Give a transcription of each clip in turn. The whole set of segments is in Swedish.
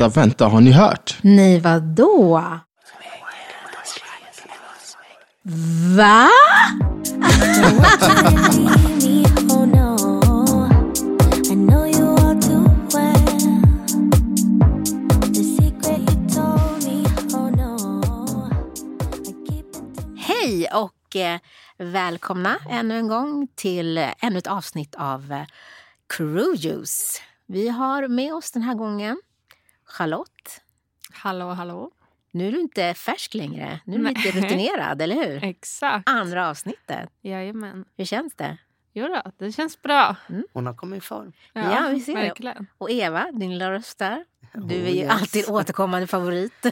vänta, vänta, har ni hört? Nej, vadå? Va? Hej och eh, välkomna ännu en gång till ännu ett avsnitt av eh, Cruise. Vi har med oss den här gången Charlotte. Hallå, hallå. Nu är du inte färsk längre. Nu är du Nej. lite rutinerad, eller hur? Exakt. Andra avsnittet. Jajamän. Hur känns det? Jo då, det känns bra. Hon har kommit i form. Ja, vi ser det. verkligen. Och Eva, din lilla röst där. Du är Oh, ju yes. alltid återkommande favorit.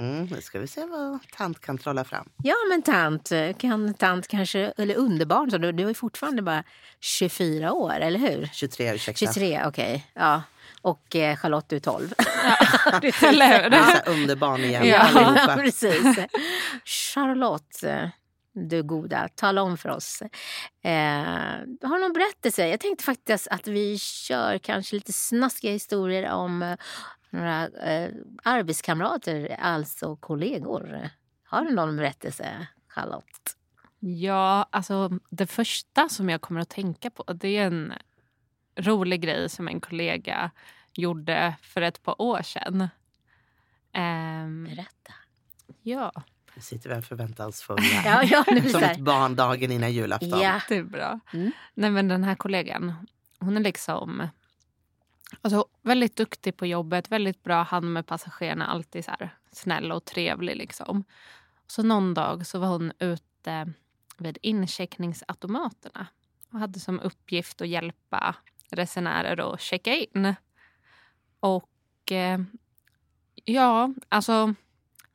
Mm, nu ska vi se vad tant kan trolla fram. Ja, men tant, kan tant kanske, eller underbarn, så du, du är fortfarande bara 24 år, eller hur? 23, ursäkta. 23, okej. Ja. Och eh, Charlotte, du är 12. Precis. Eller hur? Det är så här underbarn igen Ja. allihopa. precis. Charlotte, du goda, tala om för oss. Eh, har du någon berättelse? Jag tänkte faktiskt att vi kör kanske lite snaskiga historier om eh, några eh, arbetskamrater, alltså kollegor. Har du någon berättelse, Charlotte? Ja, alltså det första som jag kommer att tänka på det är en rolig grej som en kollega gjorde för ett par år sedan. Ehm, Berätta. ja, Nu sitter vi här förväntansfulla. Ja, ja, Som ett barn dagen innan julafton. Ja. det är bra. Mm. Nej, men den här kollegan, hon är liksom alltså, väldigt duktig på jobbet, väldigt bra hand med passagerarna, alltid så här snäll och trevlig. Liksom. Så någon dag så var hon ute vid incheckningsautomaterna och hade som uppgift att hjälpa resenärer att checka in. Och eh, ja, alltså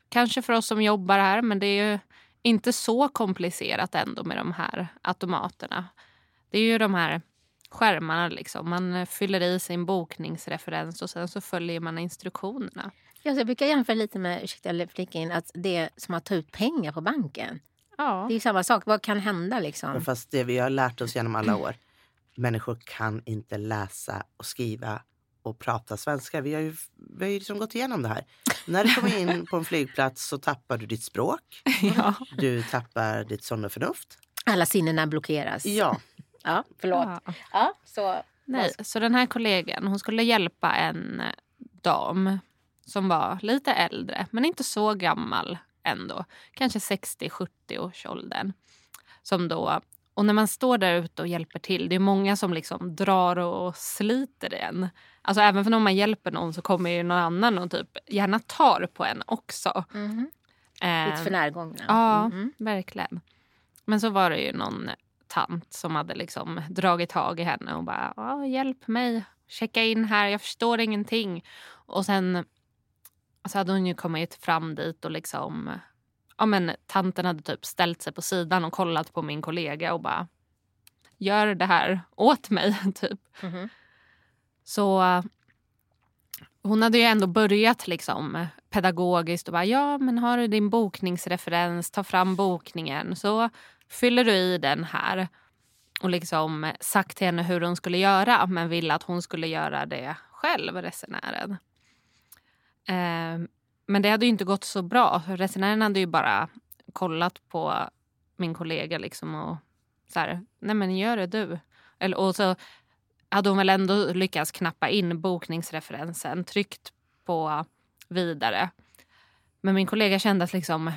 kanske för oss som jobbar här, men det är ju inte så komplicerat ändå med de här automaterna. Det är ju de här skärmarna liksom. Man fyller i sin bokningsreferens och sen så följer man instruktionerna. Ja, så jag brukar jämföra lite med, ursäkta jag flika in, att det är som att ta ut pengar på banken. Ja. Det är ju samma sak. Vad kan hända liksom? Fast det vi har lärt oss genom alla år. Människor kan inte läsa och skriva och prata svenska. Vi har ju, vi har ju liksom gått igenom det här. När du kommer in på en flygplats så tappar du ditt språk. ja. Du tappar ditt sunda förnuft. Alla sinnena blockeras. Ja, Ja, förlåt. Ja. Ja, så... Nej, så den här kollegan hon skulle hjälpa en dam som var lite äldre, men inte så gammal ändå. Kanske 60-70 års åldern. Som då, och när man står där ute och hjälper till, det är många som liksom drar och sliter en. Alltså även för när man hjälper någon så kommer ju någon annan och typ gärna tar på en också. Mhm. Eh, Lite för närgångna. Ja, Mhm. verkligen. Men så var det ju någon tant som hade liksom dragit tag i henne och bara "Ja, “hjälp mig, checka in här, jag förstår ingenting”. Och sen så hade hon ju kommit fram dit och liksom... Ja, men tanten hade typ ställt sig på sidan och kollat på min kollega och bara “gör det här åt mig”, typ. Mhm. Så eh, hon hade ju ändå börjat liksom pedagogiskt och bara ja men har du din bokningsreferens, ta fram bokningen så fyller du i den här. Och liksom sagt till henne hur hon skulle göra men ville att hon skulle göra det själv, resenären. Eh, men det hade ju inte gått så bra. Resenären hade ju bara kollat på min kollega liksom och så här, nej men gör det du. Eller, och så hade hon väl ändå lyckats knappa in bokningsreferensen, tryckt på vidare. Men min kollega kände att liksom,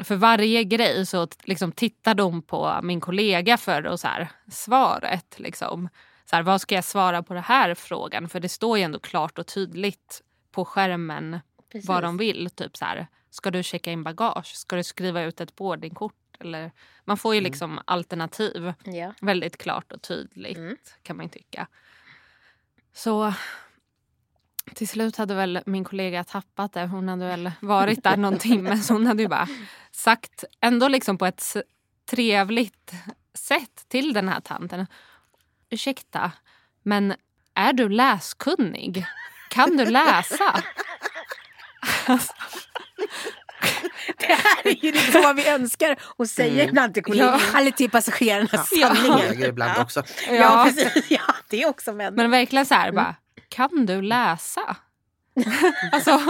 för varje grej så liksom tittade hon på min kollega för och så här, svaret. Liksom. Så här, vad ska jag svara på den här frågan? För det står ju ändå klart och tydligt på skärmen Precis. vad de vill. Typ så här, ska du checka in bagage? Ska du skriva ut ett boardingkort? Eller, man får ju liksom alternativ Ja. väldigt klart och tydligt Mm. kan man tycka. Så till slut hade väl min kollega tappat det. Hon hade väl varit där någon timme så hon hade ju bara sagt, ändå liksom på ett trevligt sätt till den här tanten. Ursäkta, men är du läskunnig? Kan du läsa? Det här är ju liksom vad vi önskar och säger ibland till kollegor. Eller till passagerarna. Ja. Sanningen. kollegor ibland också. Ja, precis. Ja, det är också män. Men verkligen så här bara, kan du läsa? Alltså,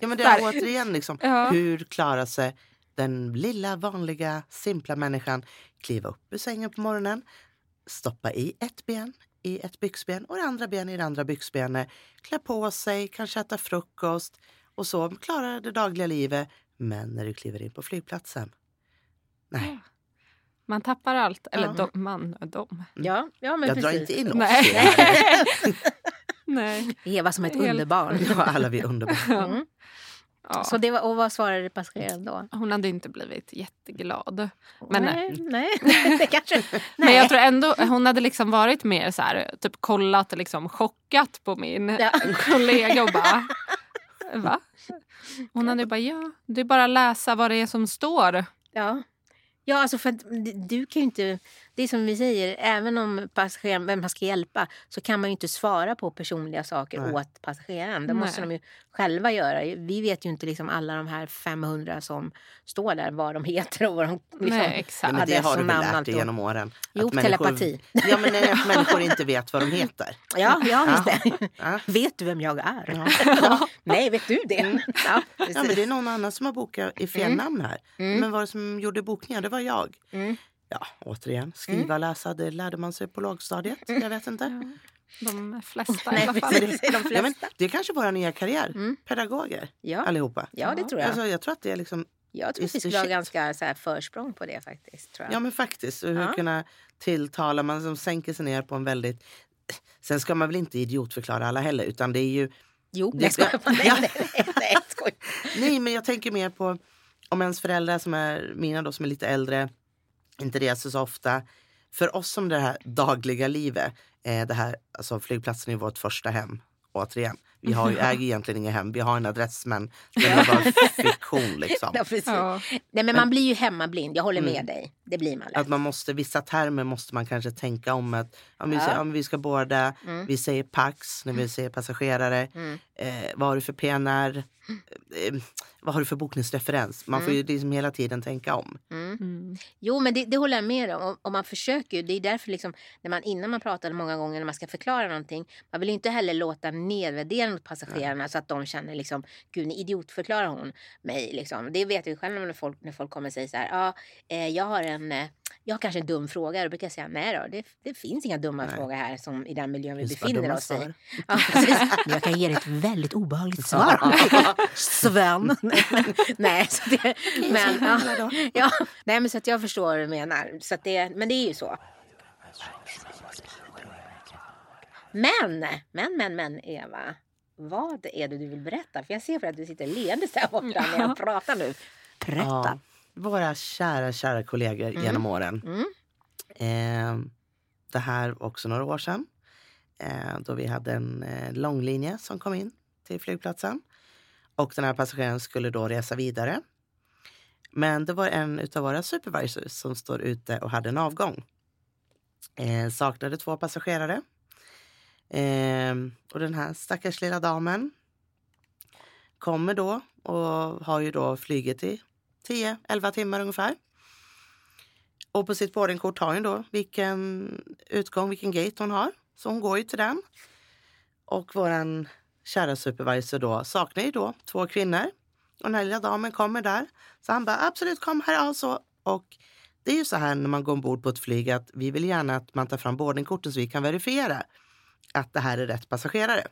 Ja, men det är Där. återigen liksom, Ja. hur klarar sig den lilla vanliga simpla människan kliva upp ur sängen på morgonen, stoppa i ett ben i ett byxben och det andra ben i det andra byxbenet, klä på sig, kanske äta frukost och så klara det dagliga livet. Men när du kliver in på flygplatsen, nej, man tappar allt. Eller Ja. de, man, de. Ja, ja men jag precis. drar inte in oss Nej. Nej. Eva som ett Helt- underbarn. Ja, alla vi är underbara. Mm. Ja. Så det var, och vad svarade passageraren då? Hon hade inte blivit jätteglad. Men- nej, nej. det kanske... Nej. Men jag tror ändå hon hade liksom varit mer så här, typ kollat liksom chockat på min Ja. kollega och bara va? Hon hade bara ja, det är bara att läsa vad det är som står. Ja. Ja, alltså för att du kan ju inte... Det är som vi säger, även om passageraren, vem man ska hjälpa så kan man ju inte svara på personliga saker Nej. åt passageraren. Det måste Nej. de ju själva göra. Vi vet ju inte liksom alla de här 500 som står där vad de heter och vad de... Liksom, Nej, exakt. men det har du väl namn, lärt allt dig genom åren? Jo, Att människor- telepati. Ja, men att människor inte vet vad de heter. Ja, ja, just det. Ja. Vet du vem jag är? Ja. Ja. Nej, vet du det? Ja, precis. Ja, men det är någon annan som har bokat i fel Mm. namn här. Mm. Men vad som gjorde bokningen? Det var jag. Mm. Ja, återigen, skriva och läsa, det lärde man sig på lågstadiet. Jag vet inte. De flesta i Nej, alla fall. precis. De Ja, men flesta. det är kanske vår nya karriär. Mm. Pedagoger, Ja, allihopa. ja, det tror jag. Alltså, jag tror att det är liksom, Jag tror att vi skulle ha ganska så här, försprång på det faktiskt. Tror jag. ja men faktiskt, hur Ja. kunna tilltala, man som sänker sig ner på en väldigt... Sen ska man väl inte idiotförklara alla heller, utan det är ju... Jo, Det- skojar bara. nej, Ja. nej, nej, nej, skoj. Nej, men jag tänker mer på om ens föräldrar som är mina då som är lite äldre, inte reser så ofta. För oss som det här dagliga livet, eh, det här, alltså flygplatsen är vårt första hem. Återigen, vi har ju, äger egentligen inga hem, vi har en adress men den är bara fiktion liksom. Ja. Ja. Nej, men man blir ju hemmablind. Jag håller med Mm. dig. Det blir man lätt. Att man måste, vissa termer måste man kanske tänka om. Att, om vi, Ja. säger, om vi ska båda, Mm. vi säger pax när vi säger passagerare. Mm. Eh, vad har du för PNR? Eh, vad har du för bokningsreferens? Man får ju liksom hela tiden tänka om. Mm. Mm. Jo, men det, det håller jag med om. Och, och man försöker ju. Det är därför liksom, när man, innan man pratade många gånger när man ska förklara någonting. Man vill ju inte heller låta nedvärdera mot passagerarna så att de känner liksom, gud, ni idiotförklarar hon mig. Liksom. Det vet jag ju själv när folk, när folk kommer och säger så här, ja, eh, jag har en, eh, jag har kanske en dum fråga. Då brukar jag säga, nej då, det, det finns inga dumma Nej. frågor här som i den miljön vi befinner oss i. Ja, precis. Men jag kan ge dig ett väldigt obehagligt svar. Sven. Nej, så det, men, ja, ja, nej, men så att jag förstår vad du menar. Så att det, men det är ju så. Men, men, men, men Eva. Vad är det du vill berätta? För jag ser för att du sitter leendes där borta när jag pratar nu. Berätta. Ja, våra kära, kära kollegor genom åren. Mm. Eh, det här var också några år sedan. Eh, då vi hade en eh, långlinje som kom in till flygplatsen. Och den här passageraren skulle då resa vidare. Men det var en av våra supervisors som står ute och hade en avgång. Eh, saknade två passagerare. Eh, och den här stackars lilla damen kommer då och har ju då flugit i 10-11 timmar ungefär. Och på sitt boardingkort har hon då vilken utgång, vilken gate hon har. Så hon går ju till den. Och våran kära supervisor då saknar ju då två kvinnor. Och den här lilla damen kommer där. Så han bara absolut kom här alltså. Och det är ju så här när man går ombord på ett flyg att vi vill gärna att man tar fram boardingkorten så vi kan verifiera att det här är rätt passagerare.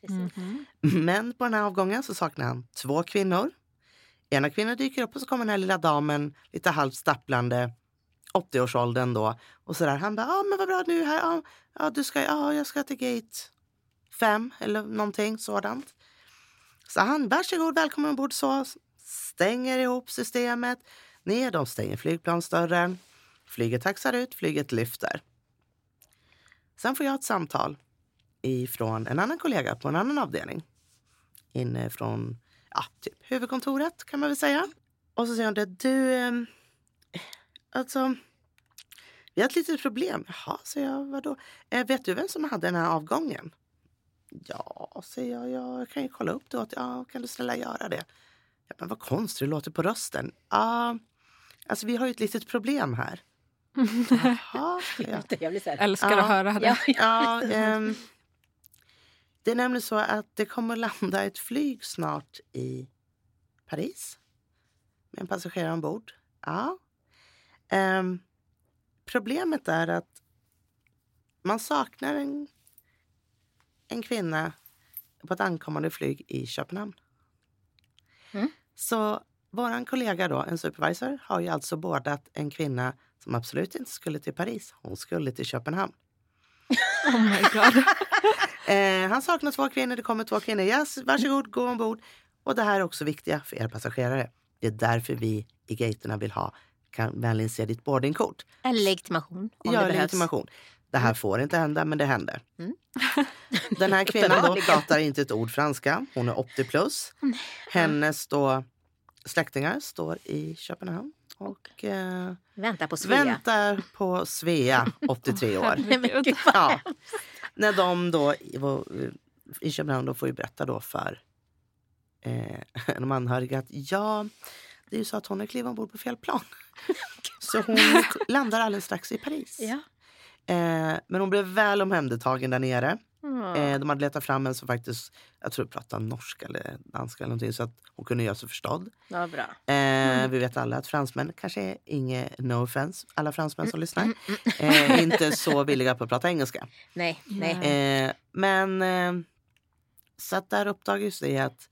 Precis. Mhm. Men på den här avgången så saknar han två kvinnor. Ena kvinnan dyker upp och så kommer den här lilla damen lite halvt stapplande. 80-årsåldern då. Och sådär. Han bara, ja men vad bra nu här. Ja, ja du ska, ja jag ska till gate fem eller någonting sådant. Så han, varsågod, välkommen ombord så. Stänger ihop systemet. Ner, de stänger flygplansdörren. Flyget taxar ut, flyget lyfter. Sen får jag ett samtal ifrån en annan kollega på en annan avdelning. Inne från ja, typ huvudkontoret kan man väl säga. Och så säger hon det, du, eh, alltså, vi har ett litet problem. Jaha, säger jag, vadå? Eh, vet du vem som hade den här avgången? Ja, säger jag, jag kan ju kolla upp det. åt- Ja, kan du snälla göra det? Ja, men vad konstigt det låter på rösten. Ja, alltså vi har ju ett litet problem här. Jaha, jag. Jag blir så här, Älskar Ja. att höra det. ja, Ja, ehm, Det är nämligen så att det kommer landa ett flyg snart i Paris med en passagerare ombord. Ja. Ehm, problemet är att man saknar en, en kvinna på ett ankommande flyg i Köpenhamn. Mm. Så vår kollega, då, en supervisor, har ju alltså bordat en kvinna som absolut inte skulle till Paris. Hon skulle till Köpenhamn. Oh my god. Eh, han saknar två kvinnor, det kommer två kvinnor. Yes, varsågod, gå ombord. Och det här är också viktiga för er passagerare. Det är därför vi i gaterna vill ha kan vänligen se ditt boardingkort. Eller legitimation om ja, det behövs. legitimation. Det här får inte hända, men det händer. Mm. Den här kvinnan då pratar inte ett ord franska. Hon är 80 plus. Hennes då släktingar står i Köpenhamn och eh, Vänta på Svea. väntar på Svea, 83 år. Ja. När de då i Köpenhamn då får ju berätta då för eh, de anhöriga att ja, det är ju så att hon har klivit ombord på fel plan. Så hon landar alldeles strax i Paris. Ja. Eh, men hon blev väl omhändertagen där nere. Mm. Eh, de hade letat fram en som faktiskt, jag tror pratade norska eller danska eller någonting så att hon kunde göra sig förstådd. Ja, bra. Eh, Vi vet alla att fransmän, kanske är inget no offense, alla fransmän som lyssnar, eh, inte så villiga på att prata engelska. Nej, nej. Eh, men eh, så att där uppdagades det att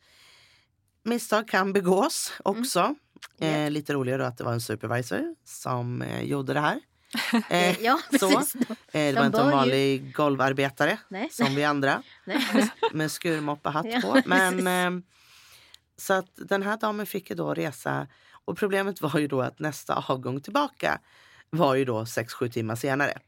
misstag kan begås också. Eh, lite roligare då att det var en supervisor som gjorde det här. Eh, ja, så. precis. Eh, det De var inte en bör ju- vanlig golvarbetare Nej. som vi andra Nej. med skurmopp och hatt Ja, på. Men, eh, så att den här damen fick ju då resa och problemet var ju då att nästa avgång tillbaka var ju då 6-7 timmar senare.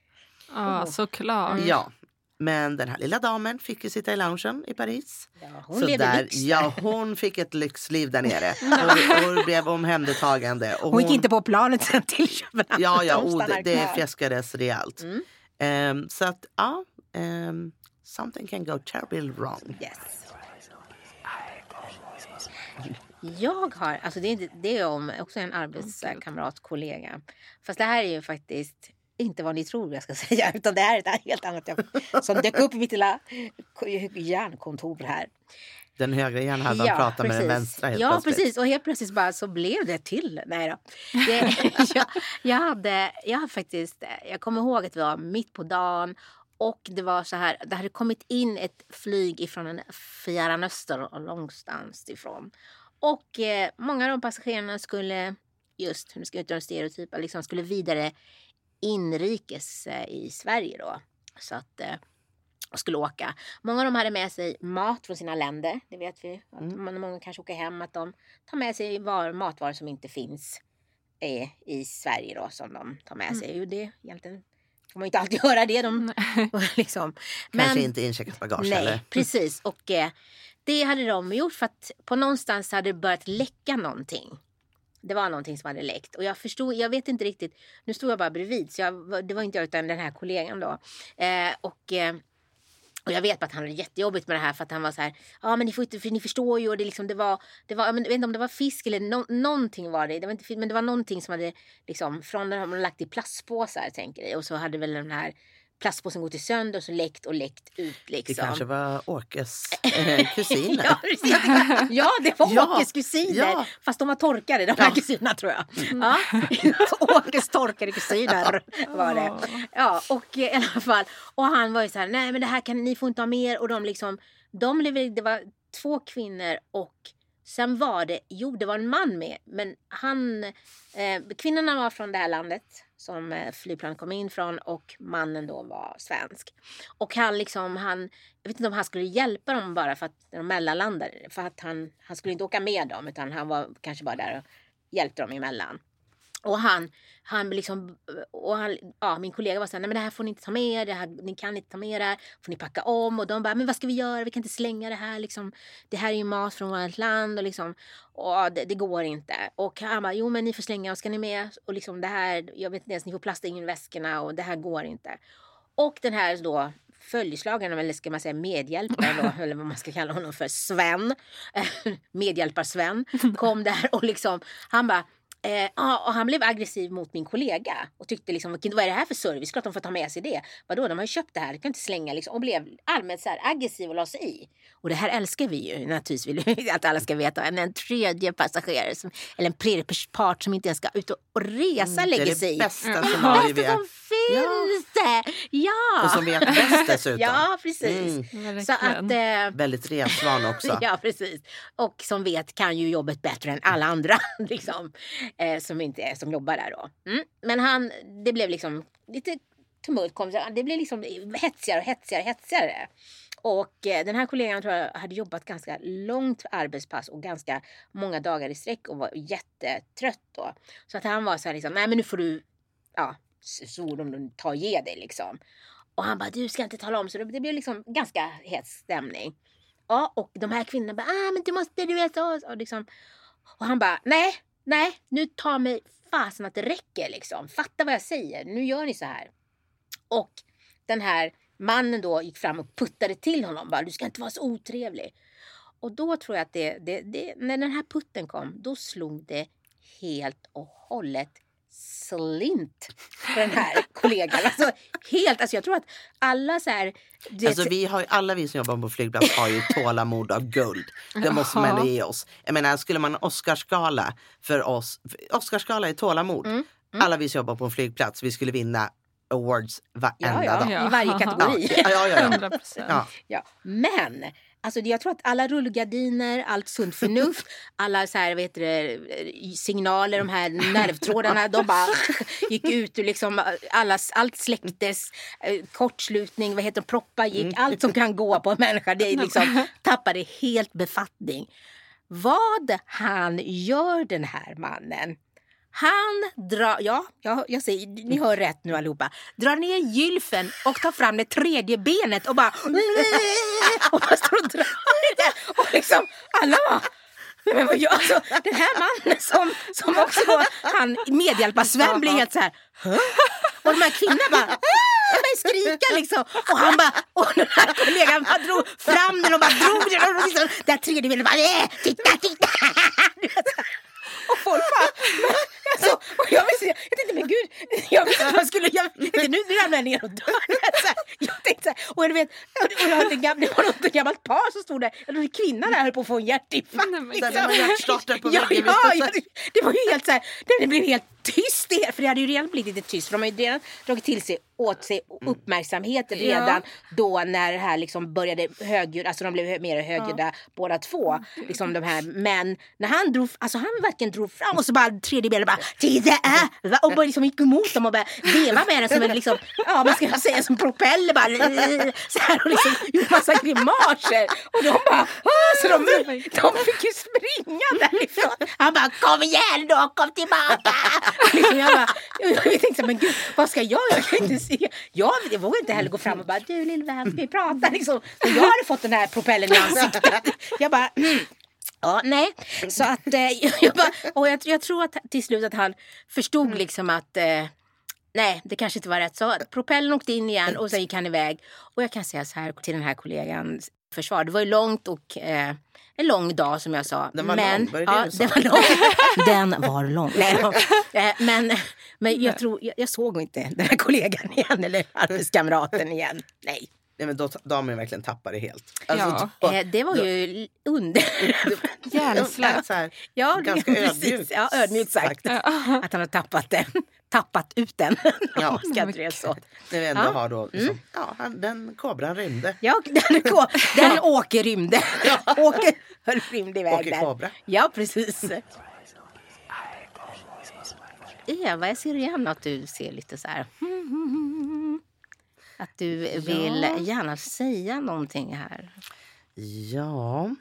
Ja, såklart. Ja, men den här lilla damen fick ju sitta i loungen i Paris. Ja, hon så där, lyx. Ja, hon fick ett lyxliv där nere. Och, och blev omhändertagande. Och Hon gick inte på planet sen till Köpenhamn. Ja, ja, Hon och det, det fjäskades rejält. Mm. Ehm, så att, ja. ehm, something can go terribly wrong. Yes. Jag har, alltså det det är om också en arbetskamrat, kollega. Fast det här är ju faktiskt inte vad ni tror jag ska säga. Utan det här är ett helt annat jag, som dök upp i mitt lilla hjärnkontor här. Den högra hjärnhalvan pratar med den vänstra helt Ja, plötsligt. precis. Och helt plötsligt bara så blev det till. Nej då. Det, jag, jag, hade, jag hade faktiskt, jag kommer ihåg att det var mitt på dagen och det var så här, det hade kommit in ett flyg ifrån en fjärran öster och långstans ifrån. Och eh, många av de passagerarna skulle, just, nu ska jag inte göra en stereotyp, liksom skulle vidare inrikes eh, i Sverige då. Så att eh, skulle åka. Många av dem hade med sig mat från sina länder. Det vet vi. Mm. Många kanske åker hem att de tar med sig var, matvaror som inte finns eh, i Sverige då som de tar med sig. Jo, det egentligen får man inte alltid göra det. De, liksom. Kanske inte incheckat bagage Nej, heller. precis. Och eh, det hade de gjort för att på någonstans hade det börjat läcka någonting. Det var någonting som hade läckt. Och jag förstod, jag vet inte riktigt. Nu stod jag bara bredvid. Så jag, det var inte jag utan den här kollegan då. Eh, och, eh, och jag vet att han hade jättejobbigt med det här för att han var så här. Ja ah, men ni får inte, för ni förstår ju. Och det, liksom, det var, det var, jag vet inte om det var fisk eller no, någonting var det. det var inte, men det var någonting som hade liksom från den har man lagt i plastpåsar tänker jag. Och så hade väl den här plastpåsen gått sönder och så läckt och läckt ut liksom. Det kanske var Åkes eh, kusiner. Ja, precis. ja, det var Ja, Åkes kusiner. ja. Fast de var torkade, de här Ja. Mm. kusinerna tror jag. Ja. Åkes torkade kusiner var det. Ja, och eh, i alla fall. Och han var ju så här, nej men det här kan ni får inte ha mer. Och de liksom, de levererade, det var två kvinnor och sen var det, jo det var en man med. Men han, eh, kvinnorna var från det här landet som eh, flygplanet kom in från och mannen då var svensk. Och han liksom, han, jag vet inte om han skulle hjälpa dem bara för att de mellanlandade. För att han, han skulle inte åka med dem utan han var kanske bara där och hjälpte dem emellan. Och han, han liksom, och han, ja, min kollega var så här, nej men det här får ni inte ta med det här, ni kan inte ta med det här, får ni packa om. Och de bara, men vad ska vi göra, vi kan inte slänga det här liksom. Det här är ju mat från vårt land och liksom, och det, det går inte. Och han bara, jo men ni får slänga och ska ni med? Och liksom det här, jag vet inte ens, ni får plasta in väskorna och det här går inte. Och den här då följeslagaren, eller ska man säga medhjälparen då, eller vad man ska kalla honom för, Sven, medhjälpar-Sven, kom där och liksom, han bara, Eh, ja, och han blev aggressiv mot min kollega och tyckte liksom, vad är det här för service? Klart de får ta med sig det. Vadå, de har ju köpt det här, de kan inte slänga liksom. Och blev allmänt så här aggressiv och la sig i. Och det här älskar vi ju naturligtvis, vill vi att alla ska veta. En, en tredje passagerare, som, eller en tredje part som inte ens ska ut och resa Mm, det är lägger det sig i. Det scenario vi bästa är. som finns det! Ja! Och som vet bäst dessutom. Ja, precis. Mm, Så att... Eh, väldigt resvan också. Ja, precis. Och som vet kan ju jobbet bättre än alla andra liksom, eh, som inte är, som jobbar där då. Mm. Men han, det blev liksom lite tumult. Kom, det blev liksom hetsigare och hetsigare och hetsigare. Och eh, den här kollegan tror jag hade jobbat ganska långt arbetspass och ganska många dagar i sträck och var jättetrött då. Så att han var så här liksom, nej men nu får du, ja, Svordom de tar och ge dig liksom. Och han bara, du ska inte tala om. Så det, det blev liksom ganska het stämning. Ja, och de här kvinnorna bara, ah, men du måste, du vet. Och, och, liksom. och han bara, nej, nej, nu tar mig fasen att det räcker liksom. Fatta vad jag säger, nu gör ni så här. Och den här mannen då gick fram och puttade till honom, bara, du ska inte vara så otrevlig. Och då tror jag att det, det, det, när den här putten kom, då slog det helt och hållet slint för den här kollegan. Alltså helt, alltså jag tror att alla så här... du Alltså vi har alla vi som jobbar på flygplats har ju tålamod av guld. Det måste man ändå ge oss. Jag menar, skulle man Oscarsgala för oss, Oscarsgala är tålamod. Mm, Alla vi som jobbar på en flygplats, vi skulle vinna awards varenda ja, dag. ja, i varje kategori. ja, ja, ja. 100 procent. ja. Ja, men alltså jag tror att alla rullgardiner, allt sunt förnuft, alla så här, heter det, signaler, de här nervtrådarna, de bara gick ut ur liksom alla, allt släcktes, eh, kortslutning, vad heter det, proppar gick, allt som kan gå på en människa, det liksom tappade helt befattning. Vad han gör den här mannen han drar, ja, jag, jag säger, ni hör rätt nu allihopa. Drar ner gylfen och tar fram det tredje benet och bara... Och bara står och drar det. Och liksom alla bara... Men vad gör, alltså, den här mannen som, som också han medhjälpar-Sven blir helt så här... Och de här kvinnorna bara... "Äh!" börjar skrika liksom. Och han bara... Och den här kollegan bara drog fram den och bara drog den. Och liksom, det här tredje benet bara... Äh, titta, titta! Och folk bara... Alltså, och jag, visste, jag tänkte, men gud, jag man skulle... Jag, tänkte, nu, ramlar jag ner och dör. Så här. Jag tänkte så här, och du vet, och det, jag hade en gam- det var något gammalt par som stod där. Jag trodde kvinnan där höll på att få en hjärtinfarkt. Liksom. Hjärtstartare på ja, väggen. ja, ja, det, det var ju helt så här, det, det blev helt tyst det, för det hade ju redan blivit lite tyst. För de har ju redan dragit till sig åt sig uppmärksamhet redan då när det här liksom började högljudd, alltså de blev mer högljudda båda två. Liksom de här, men när han drog, alltså han verkligen drog fram och så bara tredje benet bara titta äh, va?" och bara liksom gick emot dem och började veva med den som en liksom, ja man ska säga som propeller bara så här och liksom gjorde massa grimaser och de bara "Åh", så de, de fick ju springa därifrån. Han bara kom igen då, kom tillbaka. Liksom jag bara, jag tänkte så men gud vad ska jag göra? Jag kan inte se. Jag, jag vågar inte heller gå fram och bara du lille vän ska vi prata liksom. Men jag hade fått den här propellen i ansiktet. Jag bara mm. Ja, nej. Så att eh, jag, bara, och jag, jag tror att till slut att han förstod liksom att eh, nej, det kanske inte var rätt. Så propellen åkte in igen och sen gick han iväg. Och jag kan säga så här till den här kollegans försvar. Det var ju långt och eh, en lång dag som jag sa. Den var men, lång, var det det ja, du sa? den var lång. Den var lång. Nej, då. Eh, men men jag, tror, jag, jag såg inte den här kollegan igen eller arbetskamraten igen. Nej. Nej, men då, då har man verkligen tappat det helt. Alltså, Ja. då, Eh, det var ju under... Hjärnsläpp. Ja, det- ganska ödmjukt. Ja, ödmjukt sagt. Att han har tappat den. Tappat ut den. Ja. Ska det så. När vi ändå Ja. har då, liksom, ja, han, den kobran rymde. Ja, den, gå- den åker rymde. Åker höll rymde iväg Åker där. kobra. Ja, precis. Eva, jag ser igen att du ser lite så här... Att du vill Ja. gärna säga någonting här. Ja,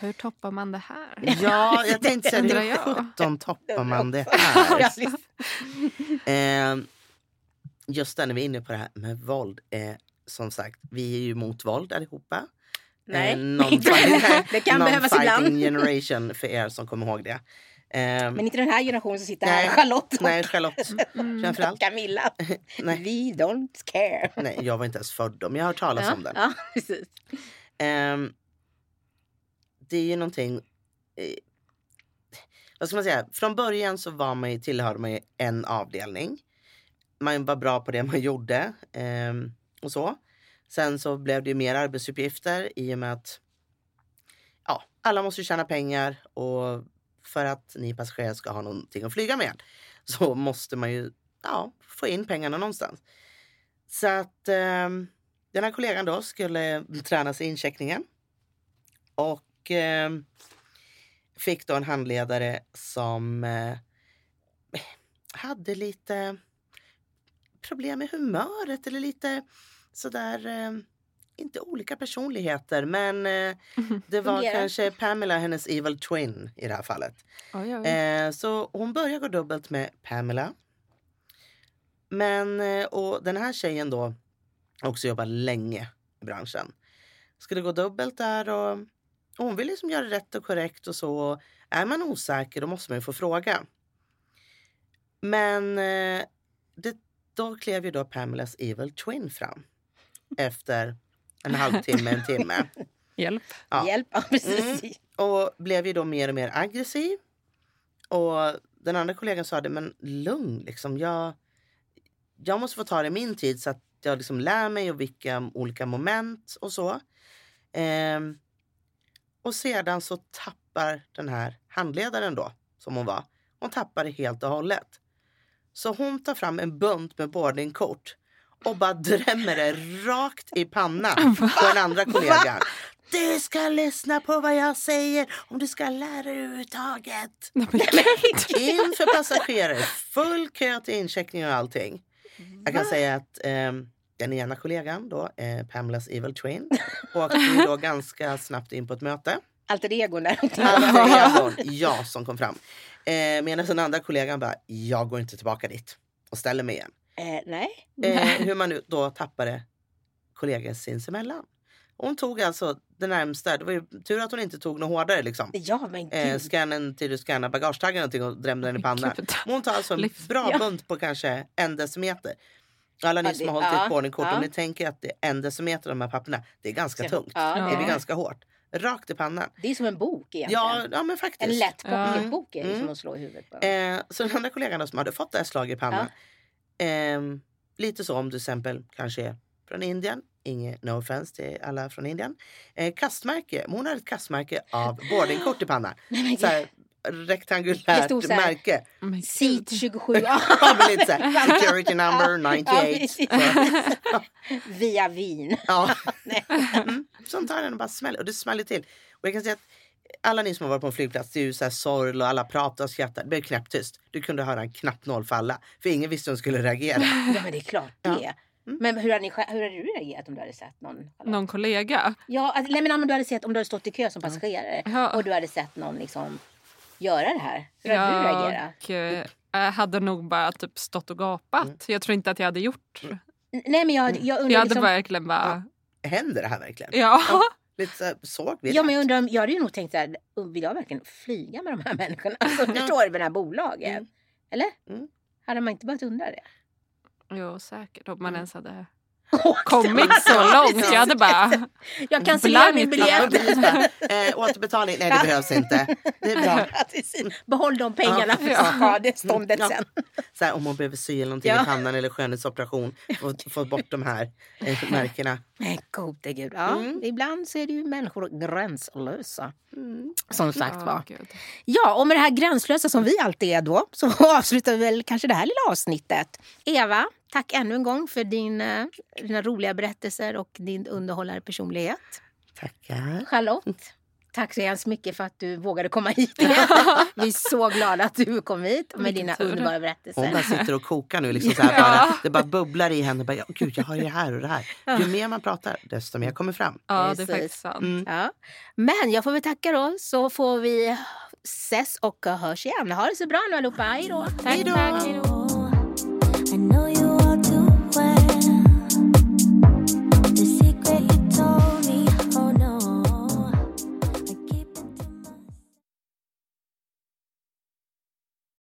Hur toppar man det här? ja jag tänkte säga hur sjutton toppar man det här? Eh, just där när vi är inne på det här med våld. Eh, som sagt, vi är ju emot våld allihopa. Nej, Eh, inte non-fighting- det kan behövas ibland. non-fighting generation för er som kommer ihåg det. Eh, Men inte den här generationen som sitter Nej. här. Charlotte och, nej, Charlotte. och Framförallt. Camilla. Nej, We don't care. nej, jag var inte ens född då, men jag har hört talas Ja, om den. ja, precis. Ehm, det är ju någonting... Eh, vad ska man säga, från början så var man ju, tillhörde man ju en avdelning. Man var bra på det man gjorde eh, och så. Sen så blev det ju mer arbetsuppgifter i och med att ja, alla måste tjäna pengar och för att ni passagerare ska ha någonting att flyga med så måste man ju ja, få in pengarna någonstans. Så att eh, den här kollegan då skulle tränas i incheckningen och eh, fick då en handledare som eh, hade lite problem med humöret eller lite sådär, eh, inte olika personligheter men eh, det var Fungerar. kanske Pamela, hennes evil twin i det här fallet. Oj, oj. Eh, så hon börjar gå dubbelt med Pamela. Men, eh, och den här tjejen då också jobbat länge i branschen. Skulle gå dubbelt där och, och hon vill liksom göra rätt och korrekt och så. Är man osäker då måste man ju få fråga. Men det, då klev ju då Pamelas evil twin fram. Efter en halvtimme, en timme. Hjälp. Ja. Hjälp, ja, precis. Mm. Och blev ju då mer och mer aggressiv. Och den andra kollegan sa det, men lugn liksom. Jag, jag måste få ta det i min tid så att jag liksom lär mig och vilka olika moment och så. Ehm, och sedan så tappar den här handledaren då, som hon var, hon tappar det helt och hållet. Så hon tar fram en bunt med boardingkort och bara drämmer det rakt i pannan på den andra kollegan. Du ska lyssna på vad jag säger om du ska lära dig överhuvudtaget. Nej, men. Inför passagerare, full kö till incheckning och allting. Jag kan säga att ehm, den ena kollegan, då, eh, Pamelas evil twin, åkte ju då ganska snabbt in på ett möte. Alter egon där. Alter egon, jag som kom fram. Eh, medan den andra kollegan bara, jag går inte tillbaka dit och ställer mig igen. Eh, nej. Eh, hur man då tappade kollegor sinsemellan. Hon tog alltså det närmsta, det var ju tur att hon inte tog något hårdare liksom. Ja, men gud. Eh, scannen till du scannar bagagetaggen någonting och drämde den i pannan. Men Hon tar alltså en bra Ja. bunt på kanske en decimeter. Alla ni Ja, som det- har hållit ja, ett boardingkort, ja. om ni tänker att det är en decimeter av de här papperna, det är ganska tungt. Ja, Det Ja. ganska hårt. Rakt i pannan. det är som en bok egentligen. Ja, ja men faktiskt. En lätt Ja. pocketbok är det Mm. som att slå i huvudet på. Eh, så den andra kollegan som hade fått det här slaget i pannan. Ehm, lite så om du till exempel kanske är från Indien. Inget no offense till alla från Indien. Eh, kastmärke. Hon hade ett kastmärke av boardingkort i pannan. Nej, Så här, rektangulärt stod här. märke. Gud. Seat 27. Ja, Ja, men lite så här, security number 98. precis. Så, Via Wien. ja. Mm, så tar den och bara smäller. Och det smäller till. Och jag kan säga att alla ni som har varit på en flygplats, det är ju så här sorl och alla pratar och skrattar. Det blev knäpptyst. Du kunde höra en knappnål falla. För ingen visste hur de skulle reagera. Ja, men det är klart Ja. det. Men hur hade, ni, hur hade du reagerat om du hade sett någon? Någon kollega? Ja, alltså, nej, men om du hade sett om du hade stått i kö som passagerare Ja. och du hade sett någon liksom göra det här. Hur hade du reagerat? Jag eh, hade nog bara typ stått och gapat. Mm. Jag tror inte att jag hade gjort. N- Nej, men jag, jag undrar Jag hade liksom, verkligen bara... Händer det här verkligen? Ja. Lite så här, såg vi Ja, men jag, undrar, om- jag hade ju nog tänkt så här, vill jag verkligen flyga med de här människorna? Alltså, förstår du, med det här bolaget? Mm. Eller? Mm. Hade man inte börjat undra det? Jo, säkert. Om man Mm. ens hade kommit så långt. Jag hade bara... Jag cancellerar min biljett. eh, återbetalning? Nej, det behövs inte. Det är bra. Behåll de pengarna för Ja. skadeståndet Ja. sen. Så här, om hon behöver sy eller någonting Ja. i pannan eller skönhetsoperation. Få, få bort de här eh, märkena. Men gode gud. Ja, Mm. Ibland så är det ju människor gränslösa. Mm. Som sagt Ja, var. gud. Ja, och med det här gränslösa som vi alltid är då så avslutar vi väl kanske det här lilla avsnittet. Eva, tack ännu en gång för din, eh, dina roliga berättelser och din underhållare personlighet. Tackar. Charlotte, tack så hemskt mycket för att du vågade komma hit. Vi är så glada att du kom hit med Vilken dina tur. underbara Hon berättelser. bara sitter och kokar nu. Liksom så här, bara, det bara bubblar i henne. Bara, Gud, jag har ju det här och det här. Ju mer man pratar, desto mer kommer fram. Ja, det är faktiskt sant. Mm. Ja. Men jag får väl tacka då så får vi ses och hörs igen. Ha det så bra nu allihopa. Hej då! Tack, Hej då. tack. Hej då.